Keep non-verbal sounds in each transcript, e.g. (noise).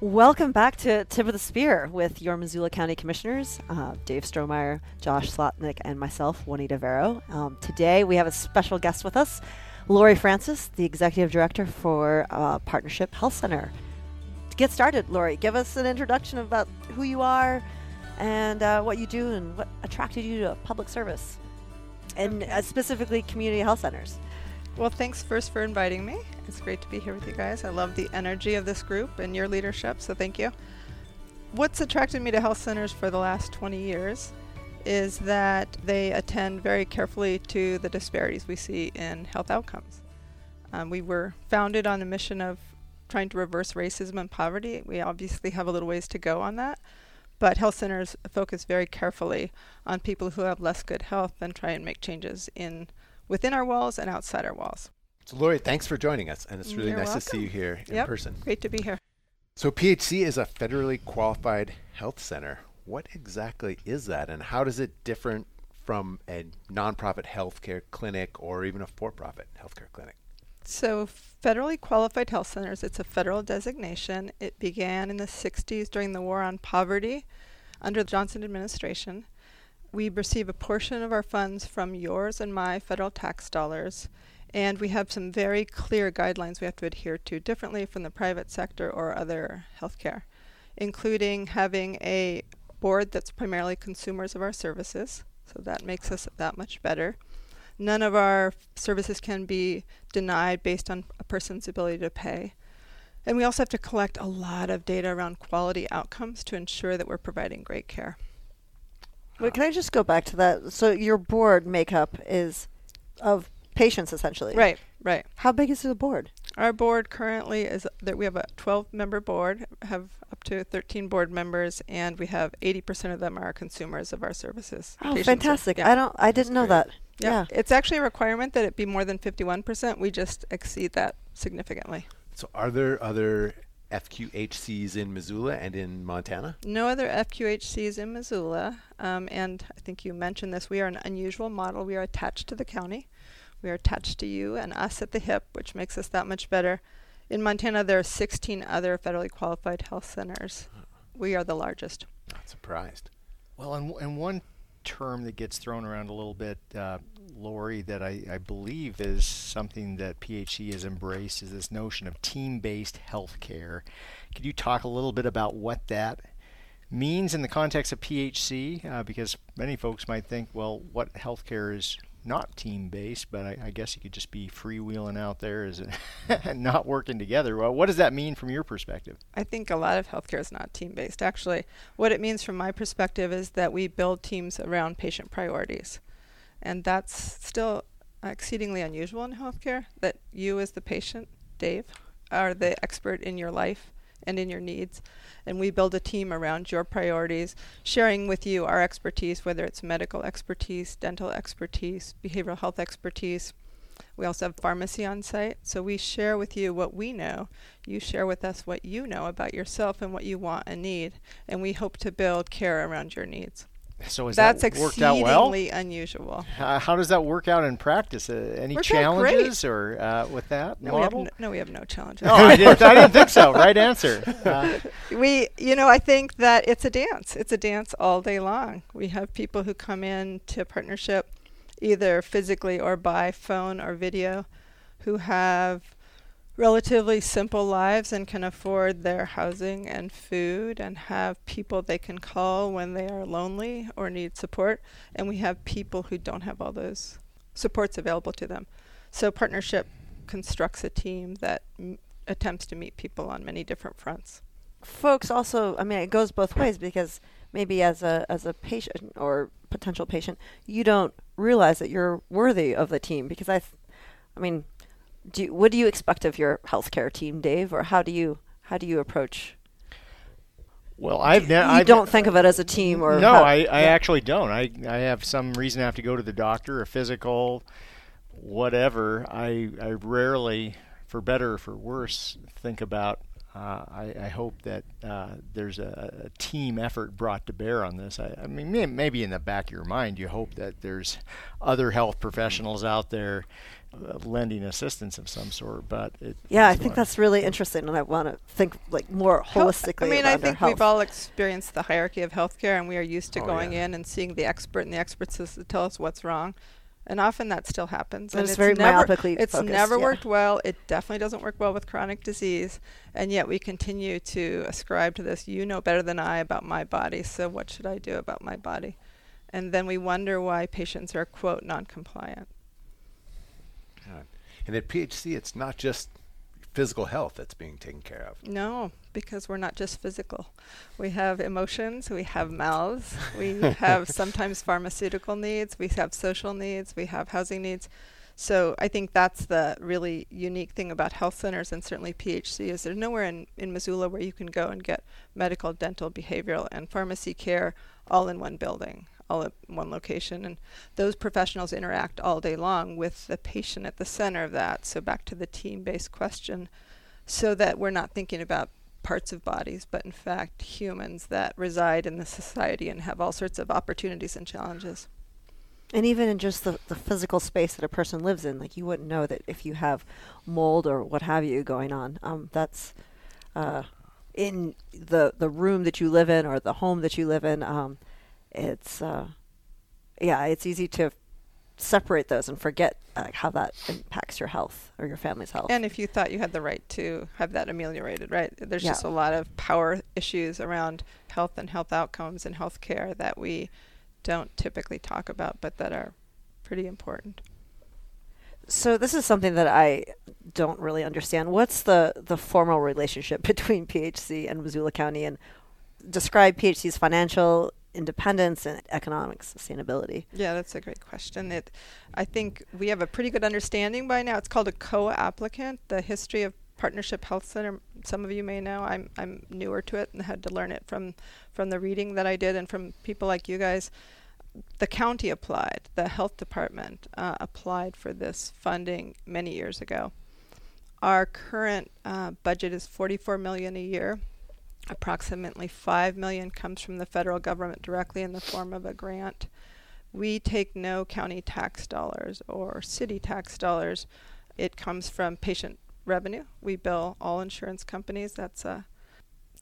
Welcome back to Tip of the Spear with your Missoula County Commissioners, uh, Dave Strohmaier, Josh Slotnick, and myself, Juanita Vero. Um, today we have a special guest with us, Laurie Francis, the Executive Director for uh, Partnership Health Center. To get started, Laurie, give us an introduction about who you are and uh, what you do and what attracted you to public service, and Okay. uh, specifically community health centers. Well, thanks first for inviting me. It's great to be here with you guys. I love the energy of this group and your leadership, so thank you. What's attracted me to health centers for the last 20 years is that they attend very carefully to the disparities we see in health outcomes. Um, we were founded on a mission of trying to reverse racism and poverty. We obviously have a little ways to go on that, but health centers focus very carefully on people who have less good health and try and make changes in within our walls and outside our walls. So, Laurie, thanks for joining us, and it's really You're nice to see you here in Yep. person. Great to be here. So, PHC is a federally qualified health center. What exactly is that, and how does it differ from a nonprofit healthcare clinic or even a for-profit healthcare clinic? So, federally qualified health centers, it's a federal designation. It began in the 60s during the war on poverty under the Johnson administration. We receive a portion of our funds from yours and my federal tax dollars, and we have some very clear guidelines we have to adhere to differently from the private sector or other healthcare, including having a board that's primarily consumers of our services, so that makes us that much better. None of our services can be denied based on a person's ability to pay. And we also have to collect a lot of data around quality outcomes to ensure that we're providing great care. Wait, can I just go back to that? So your board makeup is of patients essentially. Right, right. How big is the board? Our board currently is that we have a 12 member board, have up to 13 board members, and we have 80% of them are consumers of our services. Oh, Patients are- fantastic! yeah. I don't. I didn't know that. Yeah. Yeah. It's actually a requirement that it be more than 51%. We just exceed that significantly. So, are there other FQHCs in Missoula and in Montana? No other FQHCs in Missoula, um, and I think you mentioned this. We are an unusual model. We are attached to the county. We are attached to you and us at the hip, which makes us that much better. In Montana, there are 16 other federally qualified health centers. We are the largest. Not surprised. Well, and, and one term that gets thrown around a little bit, uh, Laurie, that I, I believe is something that PHC has embraced is this notion of team-based healthcare. Could you talk a little bit about what that means in the context of PHC? Uh, because many folks might think, well, what healthcare is not team-based, but I, I guess you could just be freewheeling out there as (laughs) not working together. Well, what does that mean from your perspective? I think a lot of healthcare is not team based. Actually, what it means from my perspective is that we build teams around patient priorities. And that's still exceedingly unusual in healthcare that you, as the patient, Dave, are the expert in your life and in your needs. And we build a team around your priorities, sharing with you our expertise, whether it's medical expertise, dental expertise, behavioral health expertise. We also have pharmacy on site. So we share with you what we know you share with us what you know about yourself and what you want and need, and we hope to build care around your needs. So has That's that worked out well? exceedingly unusual. Uh, how does that work out in practice? Uh, any Worked challenges or uh, with that No we, model? no, no, we have no challenges. No, I didn't. I didn't think so. (laughs) Right answer. Uh, we, you know, I think that it's a dance. It's a dance all day long. We have people who come in to partnership, either physically or by phone or video, who have relatively simple lives and can afford their housing and food and have people they can call when they are lonely or need support. And we have people who don't have all those supports available to them. So partnership constructs a team that m- attempts to meet people on many different fronts. Folks also. I mean, it goes both ways because maybe as a as a patient or potential patient, you don't realize that you're worthy of the team because I. Th- I mean, do what do you expect of your healthcare team, Dave, or how do you how do you approach? well, I've you never. don't think of it as a team, or no, how- I, I yeah. actually don't. I I have some reason I have to go to the doctor, a physical, whatever. I I rarely, for better or for worse, think about uh, I, I, hope that uh, there's a, a, team effort brought to bear on this. I, I, mean, may, maybe in the back of your mind, you hope that there's other health professionals out there uh, lending assistance of some sort. But yeah, I think that's really interesting, and I want to think like more holistically. I mean, I think we've all experienced the hierarchy of healthcare, and we are used to oh, going yeah. in and seeing the expert, and the expert says to tell us what's wrong and often that still happens. And, and it's, very never, myopically It's focused, never yeah. worked well. It definitely doesn't work well with chronic disease, and yet we continue to ascribe to this. You know better than I about my body, so what should I do about my body? And then we wonder why patients are quote non-compliant. And at PHC, it's not just physical health that's being taken care of. No, because we're not just physical. We have emotions, we have mouths, we (laughs) have sometimes pharmaceutical needs, we have social needs, we have housing needs. So I think that's the really unique thing about health centers and certainly PHC is there's nowhere in, in Missoula where you can go and get medical, dental, behavioral, and pharmacy care all in one building, all at one location. And those professionals interact all day long with the patient at the center of that. So back to the team-based question, so that we're not thinking about parts of bodies, but in fact humans that reside in the society and have all sorts of opportunities and challenges. And even in just the, the physical space that a person lives in, like you wouldn't know that if you have mold or what have you going on. Um, that's uh, in the the room that you live in or the home that you live in. Um, it's uh, yeah, it's easy to separate those and forget uh, how that impacts your health or your family's health. And if you thought you had the right to have that ameliorated, right? There's Yeah. just a lot of power issues around health and health outcomes and health care that we don't typically talk about, but that are pretty important. So this is something that I don't really understand. What's the the formal relationship (laughs) between PHC and Missoula County, and describe PHC's financial independence and economic sustainability? Yeah, that's a great question. It, I think we have a pretty good understanding by now. It's called a co-applicant. The history of Partnership Health Center. Some of you may know. I'm I'm newer to it and had to learn it from from the reading that I did and from people like you guys. The county applied. The health department uh, applied for this funding many years ago. Our current uh, budget is 44 million a year. Approximately 5 million comes from the federal government directly in the form of a grant. We take no county tax dollars or city tax dollars. It comes from patient revenue. We bill all insurance companies. That's a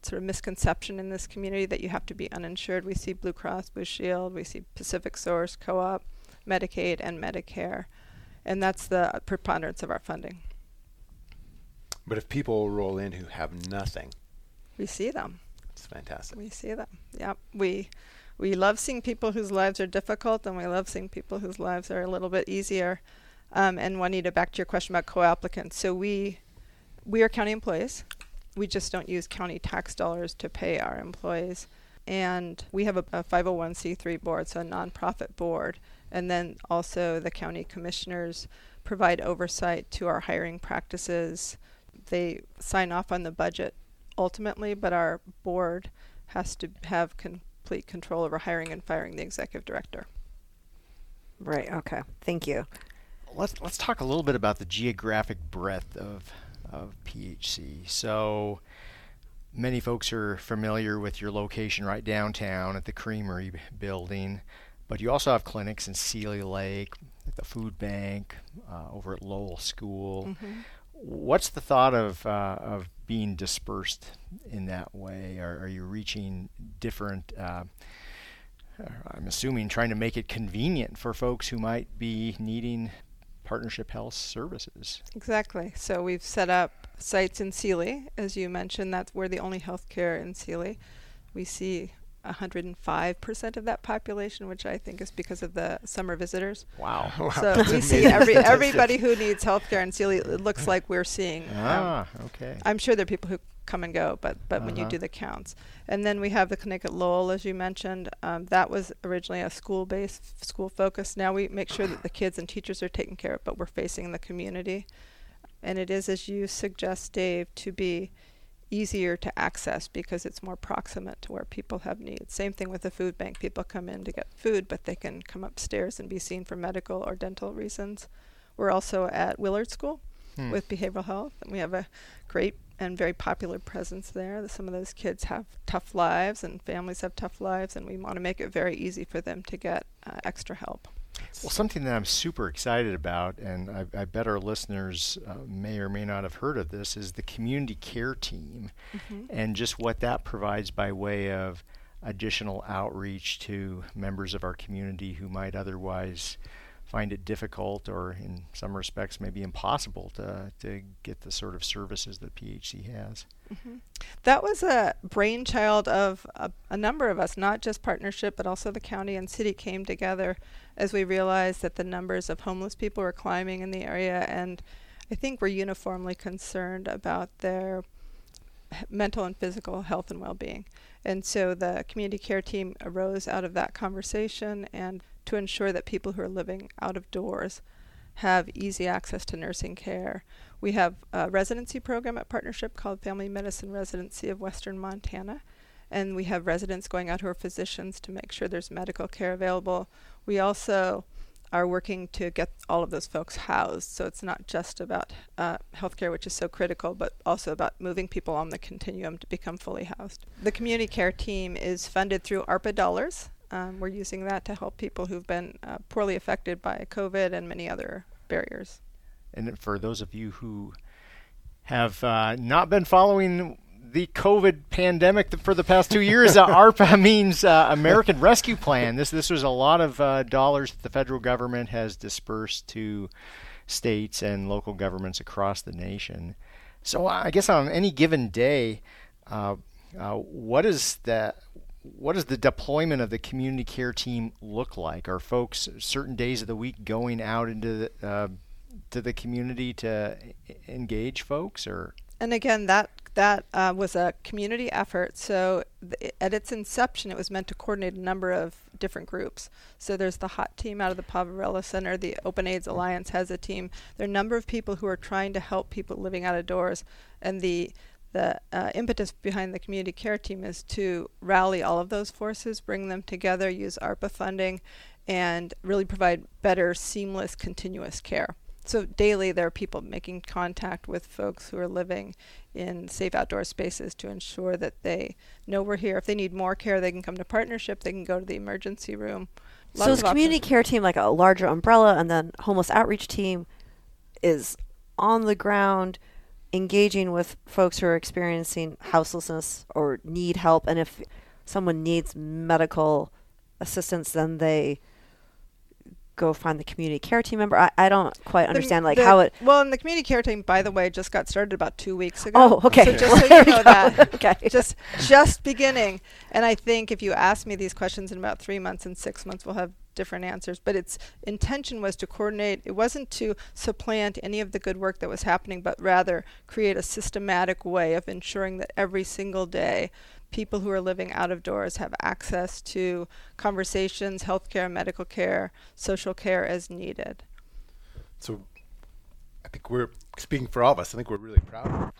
sort of misconception in this community that you have to be uninsured. We see Blue Cross Blue Shield, we see PacificSource, Co-op, Medicaid, and Medicare, and that's the preponderance of our funding. But if people roll in who have nothing, We see them. it's fantastic. We see them. Yep. We we love seeing people whose lives are difficult, and we love seeing people whose lives are a little bit easier. Um, and Juanita, back to your question about co-applicants. So we we are county employees. We just don't use county tax dollars to pay our employees. And we have a, a 501c3 board, so a nonprofit board. And then also the county commissioners provide oversight to our hiring practices. They sign off on the budget ultimately, but our board has to have complete control over hiring and firing the executive director. Right. Okay. Thank you. Let's let's talk a little bit about the geographic breadth of of PHC. So many folks are familiar with your location right downtown at the Creamery building, but you also have clinics in Seeley Lake, at the food bank, uh, over at Lowell School. What's the thought of uh, of being dispersed in that way? Are, are you reaching different? Uh, I'm assuming trying to make it convenient for folks who might be needing partnership health services. Exactly. So we've set up sites in Seeley, as you mentioned. That's we're the only healthcare in Seeley. We see 105% of that population, which I think is because of the summer visitors. Wow. (laughs) So That's we see every everybody who needs healthcare in Seeley. It looks like we're seeing. um, ah, okay. I'm sure there are people who come and go, but but when you Uh-huh. do the counts, and then we have the clinic at Lowell, as you mentioned. Um, that was originally a school-based, school focused. Now we make sure that the kids and teachers are taken care of, but we're facing the community, and it is, as you suggest, Dave, to be easier to access because it's more proximate to where people have needs. Same thing with the food bank. People come in to get food, but they can come upstairs and be seen for medical or dental reasons. We're also at Willard School Hmm. with behavioral health, and we have a great and very popular presence there. Some of those kids have tough lives and families have tough lives, and we want to make it very easy for them to get uh, extra help. Well, something that I'm super excited about, and I, I bet our listeners uh, may or may not have heard of this, is the community care team mm-hmm. and just what that provides by way of additional outreach to members of our community who might otherwise find it difficult or in some respects maybe impossible to, to get the sort of services that PHC has. Mm-hmm. That was a brainchild of a, a, number of us, not just partnership, but also the county and city came together as we realized that the numbers of homeless people were climbing in the area, and I think we're uniformly concerned about their mental and physical health and well-being. And so the community care team arose out of that conversation and to ensure that people who are living out of doors have easy access to nursing care. We have a residency program at Partnership called Family Medicine Residency of Western Montana. And we have residents going out who are physicians to make sure there's medical care available. We also are working to get all of those folks housed. So it's not just about uh, healthcare, which is so critical, but also about moving people on the continuum to become fully housed. The community care team is funded through ARPA dollars. Um, we're using that to help people who've been uh, poorly affected by COVID and many other barriers. And for those of you who have uh, not been following the COVID pandemic for the past two years, uh, (laughs) ARPA means uh, American Rescue Plan. This this was a lot of uh, dollars that the federal government has dispersed to states and local governments across the nation. So I guess on any given day, uh, uh, what is that? what does the deployment of the community care team look like? Are folks certain days of the week going out into the, uh, to the community to engage folks, or? And again, that that uh, was a community effort. So th- at its inception, it was meant to coordinate a number of different groups. So there's the HOT team out of the Poverello Center. The Open AIDS Alliance has a team. There are a number of people who are trying to help people living out of doors, and the the uh, impetus behind the community care team is to rally all of those forces, bring them together, use ARPA funding, and really provide better, seamless, continuous care. So daily, there are people making contact with folks who are living in safe outdoor spaces to ensure that they know we're here. If they need more care, they can come to partnership. They can go to the emergency room. Lots so is community care team like a larger umbrella, and then homeless outreach team is on the ground engaging with folks who are experiencing houselessness or need help and if someone needs medical assistance then they go find the community care team member. I, I don't quite understand the, like the, how it well and the community care team by the way just got started about two weeks ago. Oh okay. So just so (laughs) you know that. (laughs) Okay. Just just beginning. And i think if you ask me these questions in about three months and six months we'll have different answers, but its intention was to coordinate. It wasn't to supplant any of the good work that was happening, but rather create a systematic way of ensuring that every single day people who are living out of doors have access to conversations, healthcare, medical care, social care as needed. So I think we're speaking for all of us. I think we're really proud of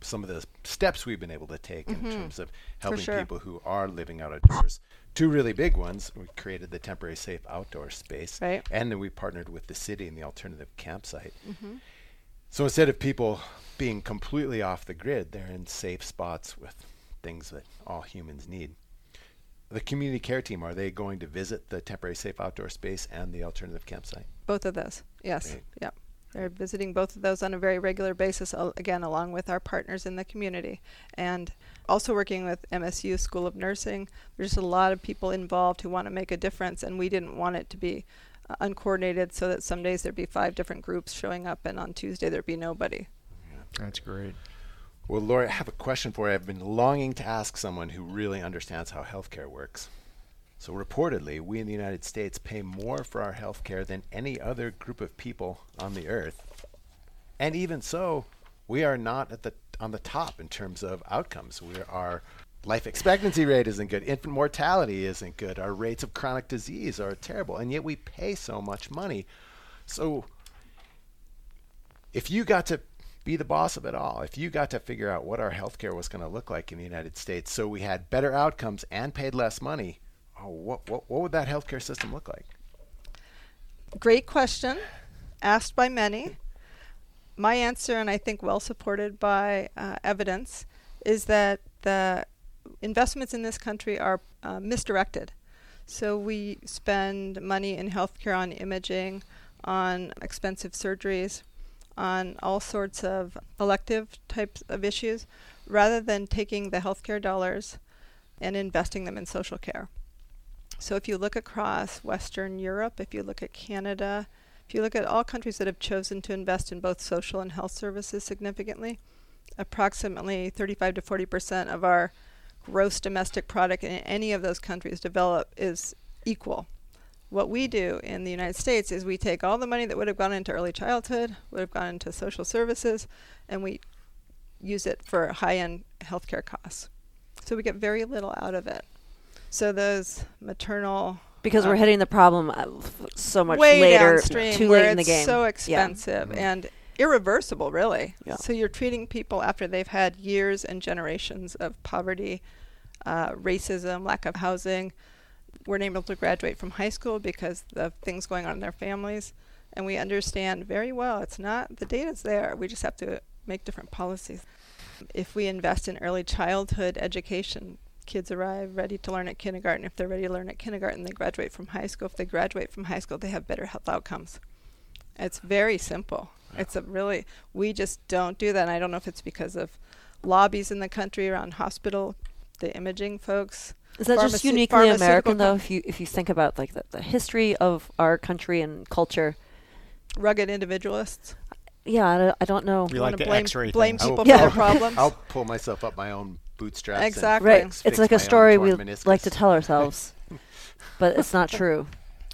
some of the steps we've been able to take mm-hmm. in terms of helping sure. people who are living out of doors two really big ones. We created the temporary safe outdoor space, right. and then we partnered with the city in the alternative campsite. Mm-hmm. So instead of people being completely off the grid, they're in safe spots with things that all humans need. The community care team, are they going to visit the temporary safe outdoor space and the alternative campsite? Both of those, yes. Great. Yep. They're visiting both of those on a very regular basis, again, along with our partners in the community. And also working with MSU School of Nursing. There's just a lot of people involved who want to make a difference, and we didn't want it to be uh, uncoordinated so that some days there'd be five different groups showing up, and on Tuesday there'd be nobody. That's great. Well, Laurie, I have a question for you. I've been longing to ask someone who really understands how healthcare works. So, reportedly, we in the United States pay more for our healthcare than any other group of people on the earth. And even so, we are not at the on the top in terms of outcomes. We our life expectancy rate isn't good. Infant mortality isn't good. Our rates of chronic disease are terrible, and yet we pay so much money. So, if you got to be the boss of it all, if you got to figure out what our healthcare was going to look like in the United States, so we had better outcomes and paid less money, oh, what, what, what would that healthcare system look like? Great question, asked by many. my answer, and I think well supported by uh, evidence, is that the investments in this country are uh, misdirected. So we spend money in healthcare on imaging, on expensive surgeries, on all sorts of elective types of issues, rather than taking the healthcare dollars and investing them in social care. So if you look across Western Europe, if you look at Canada, if you look at all countries that have chosen to invest in both social and health services significantly, approximately 35 to 40 percent of our gross domestic product in any of those countries develop is equal. What we do in the United States is we take all the money that would have gone into early childhood, would have gone into social services, and we use it for high-end healthcare costs. So we get very little out of it. So those maternal because um, we're hitting the problem uh, so much way later, downstream too late in the it's game. so expensive Mhm. and irreversible, really. Yeah. So you're treating people after they've had years and generations of poverty, uh, racism, lack of housing. We're able to graduate from high school because of things going on in their families, and we understand very well it's not the data's there. We just have to make different policies. If we invest in early childhood education, kids arrive ready to learn at kindergarten. If they're ready to learn at kindergarten, they graduate from high school. If they graduate from high school, they have better health outcomes. It's very simple. It's a really we just don't do that. And I don't know if it's because of lobbies in the country around hospital, the imaging folks. Is that just uniquely American though? com- If you if you think about like the, the history of our country and culture, Rugged individualists. yeah, I don't, I don't know. We You like wanna blame, X-ray blame things. I will people (laughs) Yeah. for their problems. I'll pull myself up my own bootstraps. Exactly. Right, fix- it's fix like a story we torn like to tell (laughs) ourselves, but it's not true.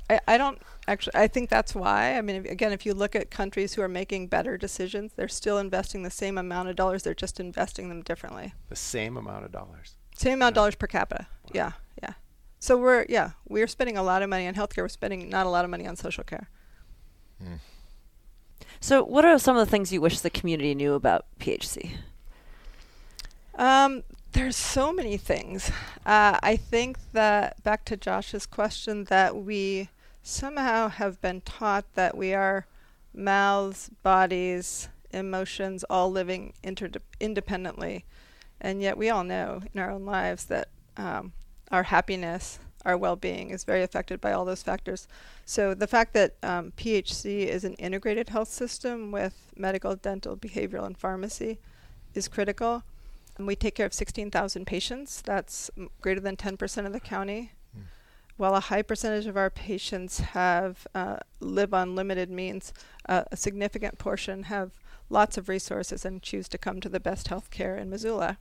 I, I don't actually. I think that's why. I mean, if, again, if you look at countries who are making better decisions, they're still investing the same amount of dollars. They're just investing them differently. The same amount of dollars. Same amount of dollars per capita. Yeah, yeah. So we're yeah we're spending a lot of money on healthcare. We're spending not a lot of money on social care. So, what are some of the things you wish the community knew about PHC? Um, there's so many things. Uh, I think that back to Josh's question that we somehow have been taught that we are mouths, bodies, emotions all living interde- independently, and yet we all know in our own lives that um, our happiness, our well-being is very affected by all those factors. So the fact that um, PHC is an integrated health system with medical, dental, behavioral, and pharmacy is critical. And we take care of 16,000 patients. That's m- greater than 10% of the county. Mm. While a high percentage of our patients have uh, live on limited means, uh, a significant portion have lots of resources and choose to come to the best health care in Missoula.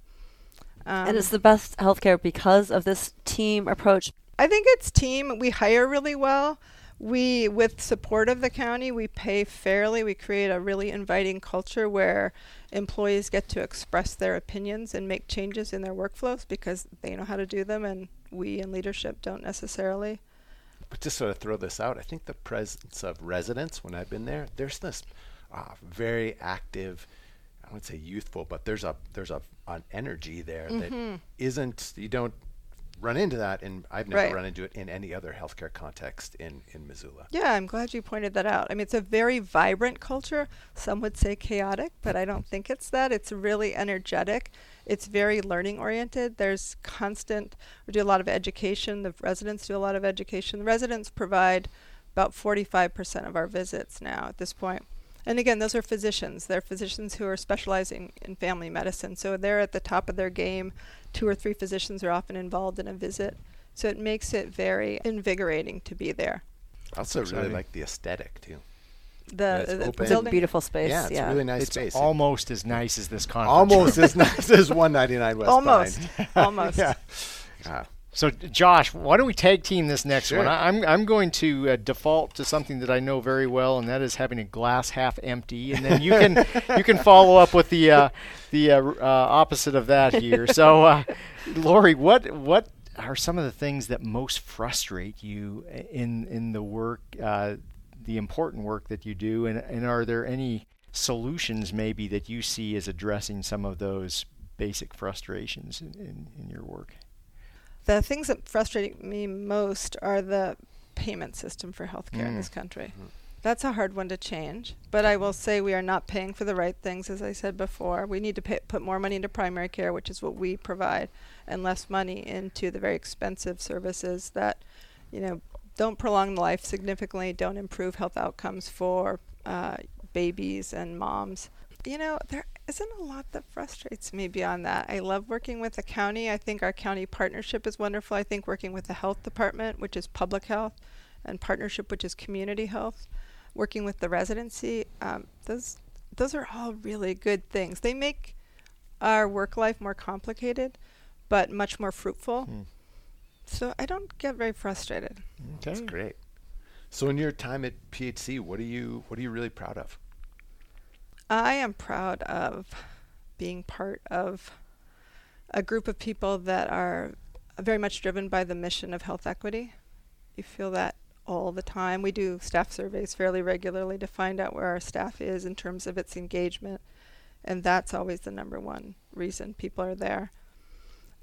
Um, and it's the best healthcare because of this team approach. I think it's team. We hire really well. We, with support of the county, we pay fairly. We create a really inviting culture where employees get to express their opinions and make changes in their workflows because they know how to do them, and we in leadership don't necessarily. But just sort of throw this out, I think the presence of residents when I've been there, there's this uh, very active. I wouldn't say youthful, but there's a there's a an energy there that Mhm. isn't. You don't run into that, and I've never Right. run into it in any other healthcare context in in Missoula. Yeah, I'm glad you pointed that out. I mean, it's a very vibrant culture. Some would say chaotic, but I don't think it's that. It's really energetic. It's very learning oriented. There's constant, we do a lot of education. The residents do a lot of education. The residents provide about 45% of our visits now at this point. And again, those are physicians. They're physicians who are specializing in family medicine. So they're at the top of their game. Two or three physicians are often involved in a visit. So it makes it very invigorating to be there. I also really like the aesthetic too. The, it's the. It's a beautiful space. yeah, it's yeah. a really nice it's space. almost as nice as this conference. almost as nice as 199 West Almost. Pine. Almost. (laughs) yeah. Ah, So, Josh, why don't we tag team this next Sure. one? I, I'm I'm going to uh, default to something that I know very well, and that is having a glass half empty, and then you can (laughs) you can follow up with the uh, the uh, uh, opposite of that here. So, uh, Laurie, what what are some of the things that most frustrate you in in the work, uh, the important work that you do, and and are there any solutions maybe that you see as addressing some of those basic frustrations in, in, in your work? The things that frustrate me most are the payment system for healthcare in Mm. this country. that's a hard one to change. But I will say we are not paying for the right things, as I said before. We need to pay, put more money into primary care, which is what we provide, and less money into the very expensive services that, you know, don't prolong the life significantly, don't improve health outcomes for uh, babies and moms. You know, there isn't a lot that frustrates me beyond that. I love working with the county. I think our county partnership is wonderful. I think working with the health department, which is public health, and partnership, which is community health, working with the residency, um, those those are all really good things. They make our work life more complicated, but much more fruitful. Hmm. So I don't get very frustrated. Okay. That's great. So in your time at PHC, what are you what are you really proud of? I am proud of being part of a group of people that are very much driven by the mission of health equity. You feel that all the time. We do staff surveys fairly regularly to find out where our staff is in terms of its engagement, and that's always the number one reason people are there.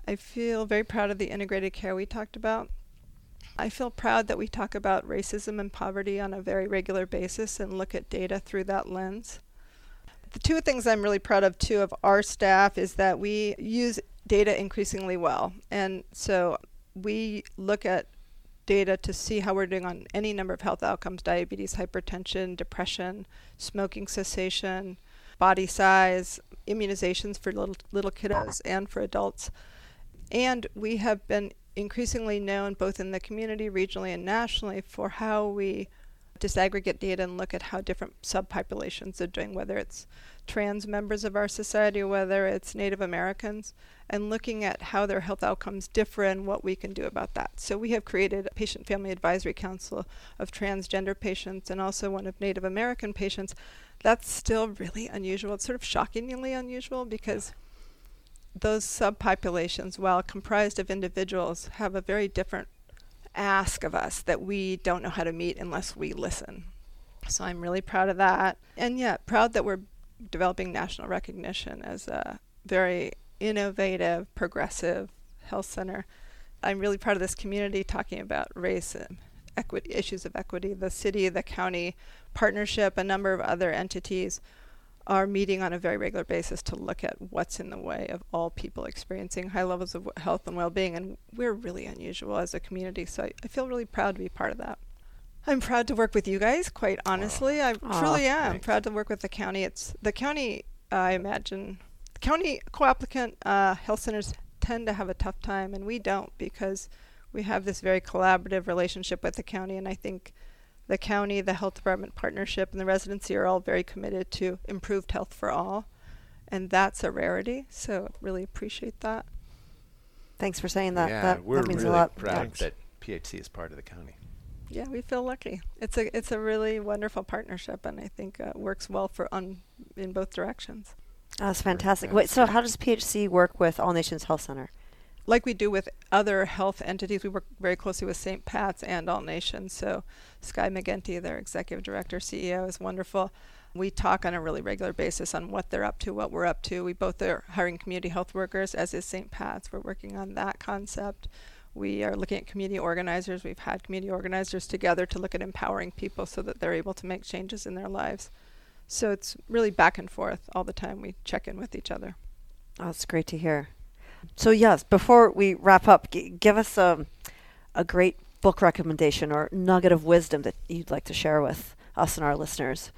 I feel very proud of the integrated care we talked about. I feel proud that we talk about racism and poverty on a very regular basis and look at data through that lens. The two things I'm really proud of too of our staff is that we use data increasingly well. And so we look at data to see how we're doing on any number of health outcomes diabetes, hypertension, depression, smoking cessation, body size, immunizations for little, little kiddos and for adults. And we have been increasingly known both in the community, regionally, and nationally for how we disaggregate data and look at how different subpopulations are doing, whether it's trans members of our society, whether it's Native Americans, and looking at how their health outcomes differ and what we can do about that. So we have created a patient family advisory council of transgender patients and also one of Native American patients. That's still really unusual. It's sort of shockingly unusual because those subpopulations, while comprised of individuals, have a very different ask of us that we don't know how to meet unless we listen. So I'm really proud of that. And yeah, proud that we're developing national recognition as a very innovative, progressive health center. I'm really proud of this community talking about race and equity issues of equity. The city, the county partnership, a number of other entities are meeting on a very regular basis to look at what's in the way of all people experiencing high levels of health and well-being and we're really unusual as a community so I, I feel really proud to be part of that. I'm proud to work with you guys quite honestly. I Aw, truly am thanks. proud to work with the county. It's the county i imagine the county co-applicant uh, health centers tend to have a tough time and we don't because we have this very collaborative relationship with the county and i think the county, the health department partnership, and the residency are all very committed to improved health for all. And that's a rarity. So really appreciate that. Thanks for saying that. yeah, that, we're that means really a lot. proud Yeah. that PHC is part of the county. Yeah, we feel lucky. It's a it's a really wonderful partnership, and I think uh, works well for on in both directions. That's fantastic. Wait, so how does PHC work with All Nations Health Center? Like we do with other health entities, we work very closely with St. Pat's and All Nations. So Sky McGinty, their executive director, CEO, is wonderful. We talk on a really regular basis on what they're up to, what we're up to. We both are hiring community health workers, as is St. Pat's. We're working on that concept. We are looking at community organizers. We've had community organizers together to look at empowering people so that they're able to make changes in their lives. So it's really back and forth all the time. We check in with each other. Oh, that's great to hear. So yes, before we wrap up, g- give us a a great book recommendation or nugget of wisdom that you'd like to share with us and our listeners.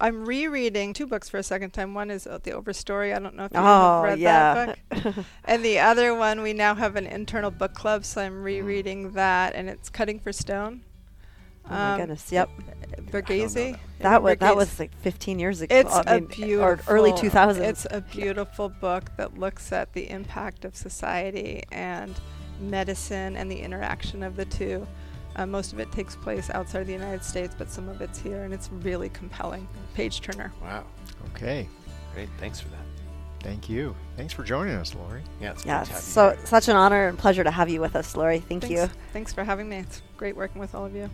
I'm rereading two books for a second time. One is uh, The Overstory. I don't know if you Oh read yeah, that book. (laughs) And the other one, we now have an internal book club, so I'm rereading that, and it's Cutting for Stone. Oh my Um, goodness, yep. Verghese. that. That was that was like 15 years ago. It's I a mean, beautiful, or early 2000s. It's a beautiful book that looks at the impact of society and medicine and the interaction of the two. Uh, most of it takes place outside the United States, but some of it's here, and it's really compelling. Page turner. Wow, Okay. great! Thanks for that. Thank you. Thanks for joining us, Laurie. Yeah, it's yeah, great to have so here. such an honor and pleasure to have you with us, Laurie. Thank Thanks, you. Thanks for having me. It's great working with all of you.